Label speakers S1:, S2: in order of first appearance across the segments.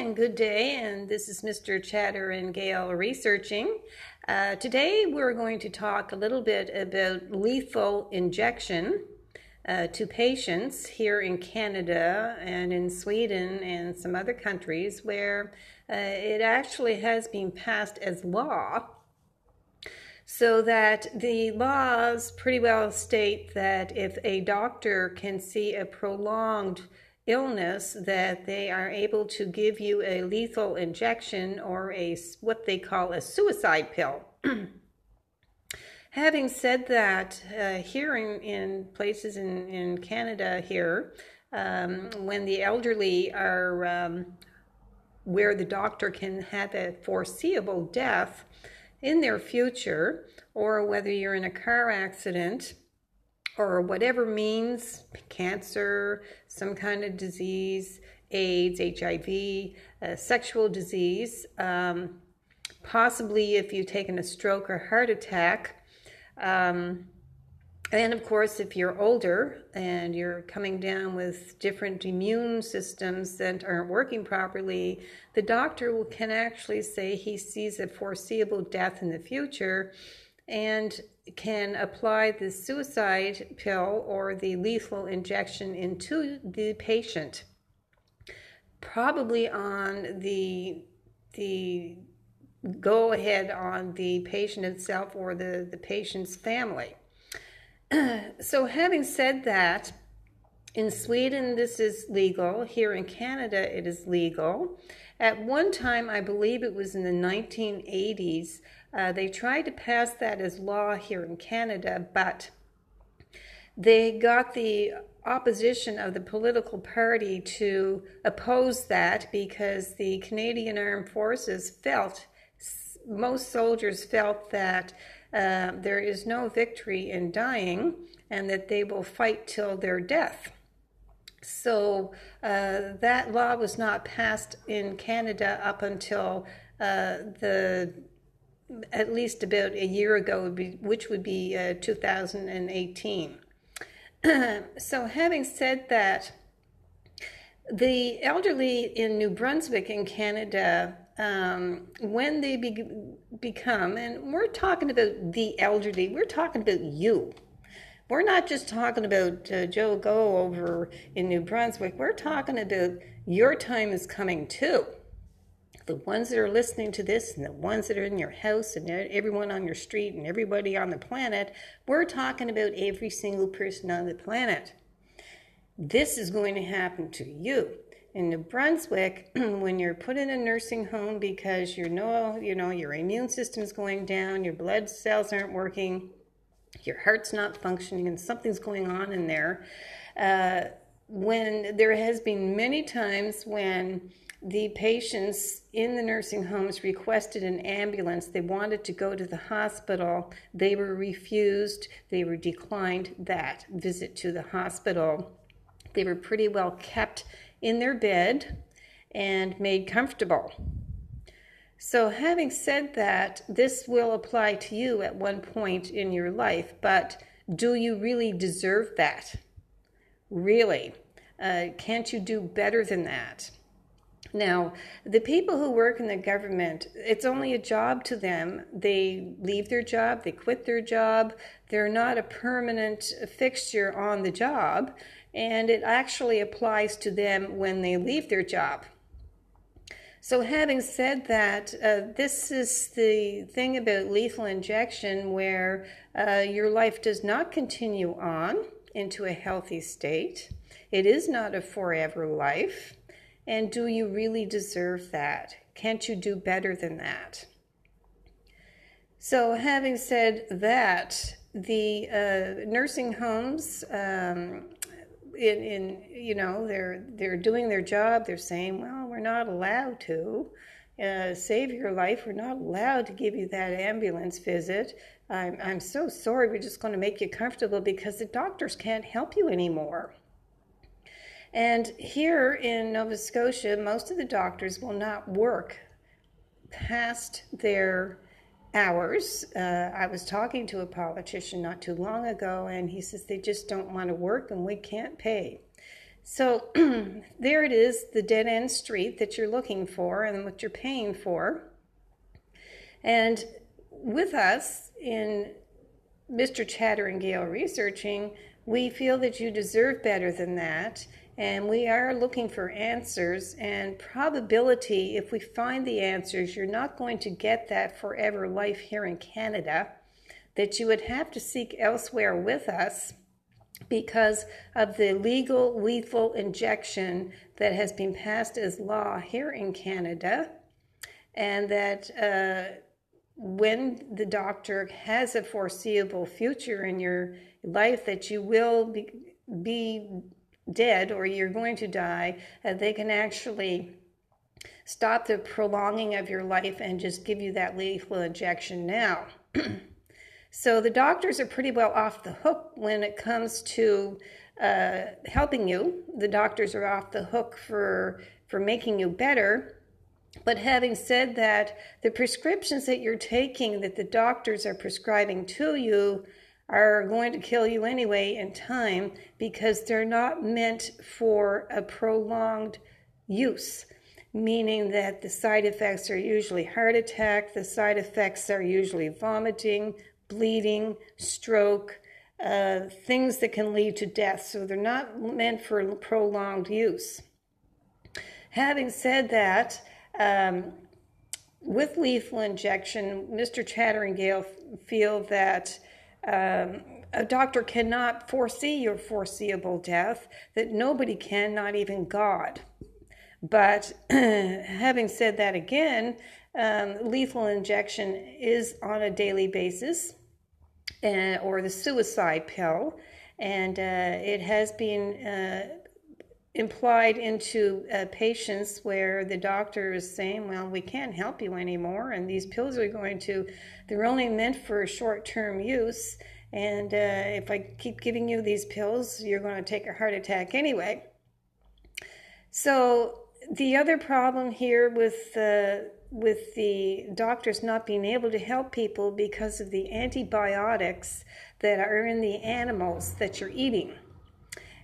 S1: And good day, and this is Mr. Chatter and Gail researching. Uh, today we're going to talk a little bit about lethal injection uh, to patients here in Canada and in Sweden and some other countries where uh, it actually has been passed as law. So that the laws pretty well state that if a doctor can see a prolonged illness that they are able to give you a lethal injection or a what they call a suicide pill. Having said that, uh, here in, in places in, in Canada here, um, when the elderly are um, where the doctor can have a foreseeable death in their future, or whether you're in a car accident or whatever means cancer, some kind of disease, AIDS, HIV, sexual disease, um, possibly if you've taken a stroke or heart attack. Um, and of course, if you're older and you're coming down with different immune systems that aren't working properly, the doctor can actually say he sees a foreseeable death in the future and can apply the suicide pill or the lethal injection into the patient, probably on the the go ahead on the patient itself or the, the patient's family. so, having said that, in Sweden, this is legal. Here in Canada, it is legal. At one time, I believe it was in the 1980s, uh, they tried to pass that as law here in Canada, but they got the opposition of the political party to oppose that because the Canadian Armed Forces felt, most soldiers felt that uh, there is no victory in dying and that they will fight till their death. So uh, that law was not passed in Canada up until uh, the at least about a year ago, would be, which would be uh, 2018. so, having said that, the elderly in New Brunswick in Canada, um, when they be- become, and we're talking about the elderly, we're talking about you. We're not just talking about uh, Joe Go over in New Brunswick, we're talking about your time is coming too the ones that are listening to this and the ones that are in your house and everyone on your street and everybody on the planet, we're talking about every single person on the planet. This is going to happen to you. In New Brunswick, when you're put in a nursing home because you know, you know your immune system's going down, your blood cells aren't working, your heart's not functioning, and something's going on in there. Uh, when there has been many times when the patients in the nursing homes requested an ambulance. They wanted to go to the hospital. They were refused. They were declined that visit to the hospital. They were pretty well kept in their bed and made comfortable. So, having said that, this will apply to you at one point in your life, but do you really deserve that? Really? Uh, can't you do better than that? Now, the people who work in the government, it's only a job to them. They leave their job, they quit their job, they're not a permanent fixture on the job, and it actually applies to them when they leave their job. So, having said that, uh, this is the thing about lethal injection where uh, your life does not continue on into a healthy state. It is not a forever life. And do you really deserve that? Can't you do better than that? So, having said that, the uh, nursing homes, um, in, in you know, they're they're doing their job. They're saying, well, we're not allowed to uh, save your life. We're not allowed to give you that ambulance visit. I'm I'm so sorry. We're just going to make you comfortable because the doctors can't help you anymore. And here in Nova Scotia, most of the doctors will not work past their hours. Uh, I was talking to a politician not too long ago, and he says they just don't want to work and we can't pay. So there it is, the dead end street that you're looking for and what you're paying for. And with us in Mr. Chatter and Gale Researching, we feel that you deserve better than that. And we are looking for answers and probability. If we find the answers, you're not going to get that forever life here in Canada, that you would have to seek elsewhere with us because of the legal lethal injection that has been passed as law here in Canada, and that uh, when the doctor has a foreseeable future in your life that you will be, be dead or you're going to die, uh, they can actually stop the prolonging of your life and just give you that lethal injection now. So the doctors are pretty well off the hook when it comes to uh, helping you. The doctors are off the hook for for making you better. But having said that, the prescriptions that you're taking that the doctors are prescribing to you are going to kill you anyway in time because they're not meant for a prolonged use meaning that the side effects are usually heart attack, the side effects are usually vomiting, bleeding, stroke, uh, things that can lead to death. So they're not meant for prolonged use. Having said that, um, with lethal injection, Mr. Chatteringale feel that um, a doctor cannot foresee your foreseeable death, that nobody can, not even God. But having said that again, um, lethal injection is on a daily basis uh, or the suicide pill, and uh, it has been uh, implied into uh, patients where the doctor is saying, "Well, we can't help you anymore, and these pills are going to, they're only meant for short-term use." And uh, if I keep giving you these pills, you're going to take a heart attack anyway. So, the other problem here with uh, with the doctors not being able to help people because of the antibiotics that are in the animals that you're eating.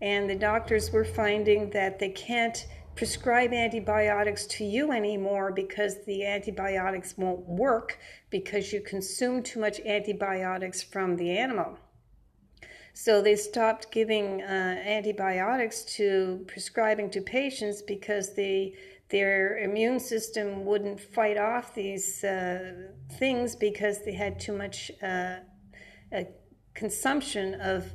S1: And the doctors were finding that they can't prescribe antibiotics to you anymore because the antibiotics won't work because you consume too much antibiotics from the animal. So they stopped giving uh, antibiotics to prescribing to patients because they their immune system wouldn't fight off these uh, things because they had too much uh, consumption of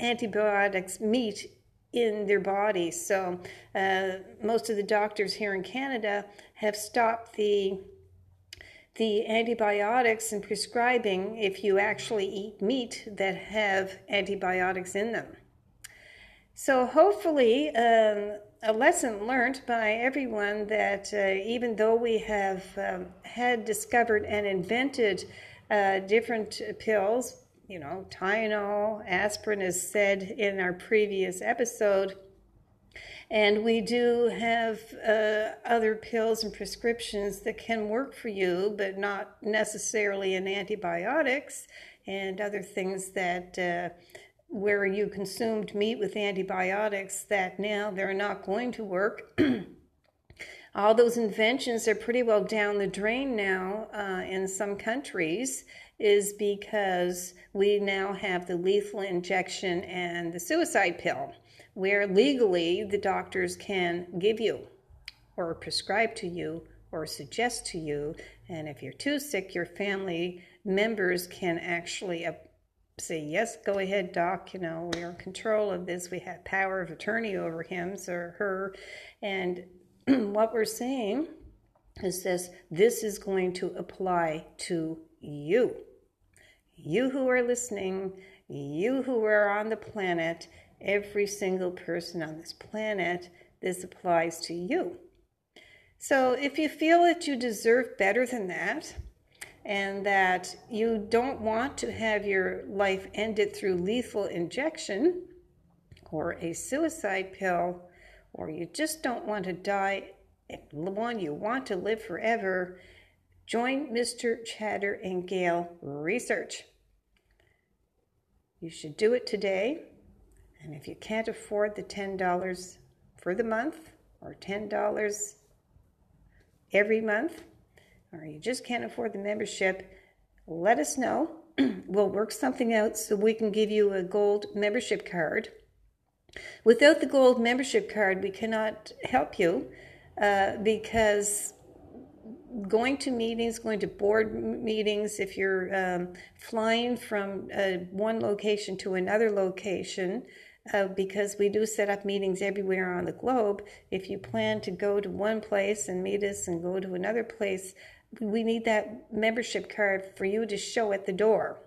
S1: antibiotics meat in their body. So uh, most of the doctors here in Canada have stopped the the antibiotics and prescribing if you actually eat meat that have antibiotics in them. So hopefully. Um, a lesson learned by everyone that uh, even though we have um, had discovered and invented uh, different pills, you know, Tylenol, aspirin as said in our previous episode, and we do have uh, other pills and prescriptions that can work for you, but not necessarily in antibiotics and other things that uh, where you consumed meat with antibiotics that now they're not going to work. All those inventions are pretty well down the drain now uh, in some countries, is because we now have the lethal injection and the suicide pill, where legally the doctors can give you or prescribe to you or suggest to you. And if you're too sick, your family members can actually uh, say, yes, go ahead, doc, you know, we're in control of this. We have power of attorney over him or her. And what we're saying is this this is going to apply to you. You who are listening, you who are on the planet, every single person on this planet, this applies to you. So if you feel that you deserve better than that, and that you don't want to have your life ended through lethal injection or a suicide pill, or you just don't want to die, one, you want to live forever, join Mr. Chatter and Gale Research. You should do it today. And if you can't afford the $10, for the month or $10 every month, or you just can't afford the membership, let us know. we'll work something out so we can give you a gold membership card. Without the gold membership card, we cannot help you uh, because going to meetings, going to board meetings, if you're um, flying from uh, one location to another location, uh, because we do set up meetings everywhere on the globe. If you plan to go to one place and meet us and go to another place, we need that membership card for you to show at the door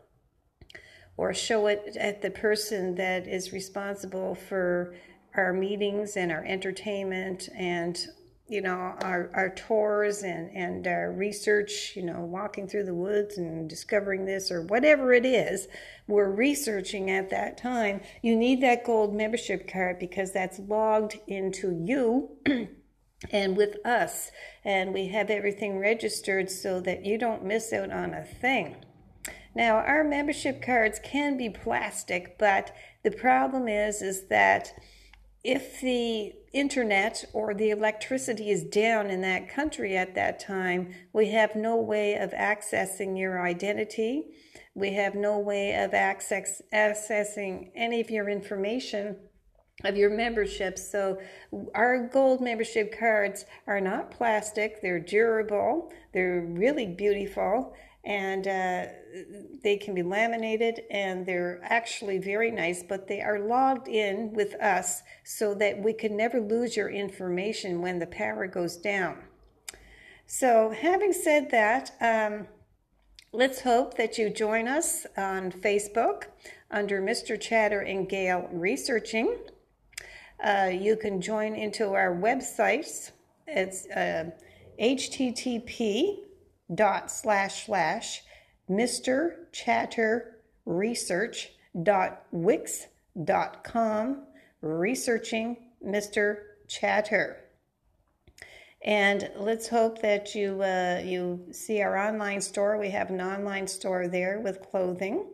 S1: or show it at the person that is responsible for our meetings and our entertainment and you know our, our tours and and our research you know walking through the woods and discovering this or whatever it is we're researching at that time. You need that gold membership card because that's logged into you and with us. And we have everything registered so that you don't miss out on a thing. Now our membership cards can be plastic but the problem is is that if the internet or the electricity is down in that country at that time, we have no way of accessing your identity. We have no way of access, accessing any of your information of your membership. So, our gold membership cards are not plastic, they're durable, they're really beautiful, and uh, they can be laminated and they're actually very nice, but they are logged in with us so that we can never lose your information when the power goes down. So, having said that, um, let's hope that you join us on Facebook under Mr. Chatter and Gail Researching. Uh, you can join into our websites. It's uh, http dot slash slash Mr. Chatter Research dot wix dot com researching Mr. Chatter. And let's hope that you uh, you see our online store. We have an online store there with clothing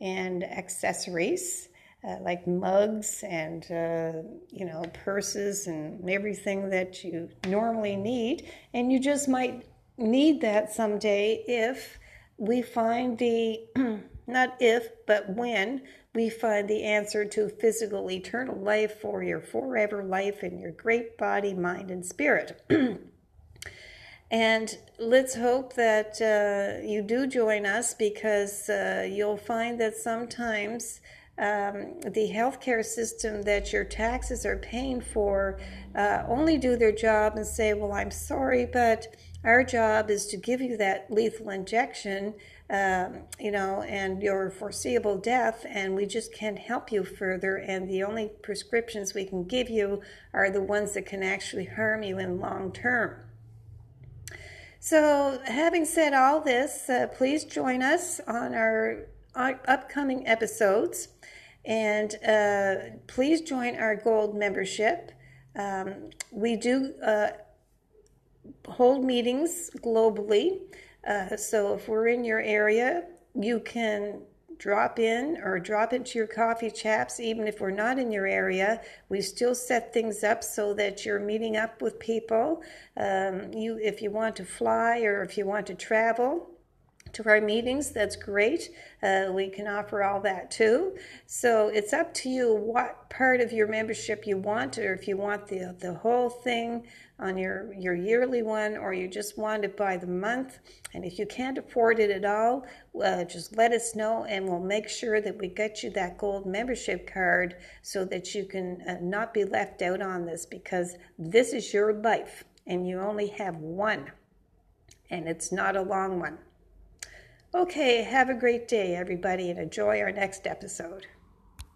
S1: and accessories uh, like mugs and uh, you know purses and everything that you normally need. And you just might need that someday if we find the, not if, but when we find the answer to physical eternal life for your forever life in your great body, mind, and spirit. and let's hope that uh, you do join us because uh, you'll find that sometimes um, the healthcare system that your taxes are paying for uh, only do their job and say, Well, I'm sorry, but our job is to give you that lethal injection, um, you know, and your foreseeable death, and we just can't help you further. And the only prescriptions we can give you are the ones that can actually harm you in long term. So, having said all this, uh, please join us on our, our upcoming episodes. And uh, please join our gold membership. Um, we do uh, hold meetings globally. Uh, so if we're in your area, you can drop in or drop into your coffee chaps even if we're not in your area we still set things up so that you're meeting up with people um, you if you want to fly or if you want to travel to our meetings, that's great. Uh, we can offer all that too. So it's up to you what part of your membership you want, or if you want the, the whole thing on your, your yearly one, or you just want it by the month. And if you can't afford it at all, uh, just let us know and we'll make sure that we get you that gold membership card so that you can uh, not be left out on this because this is your life and you only have one. And it's not a long one. Okay, have a great day, everybody, and enjoy our next episode.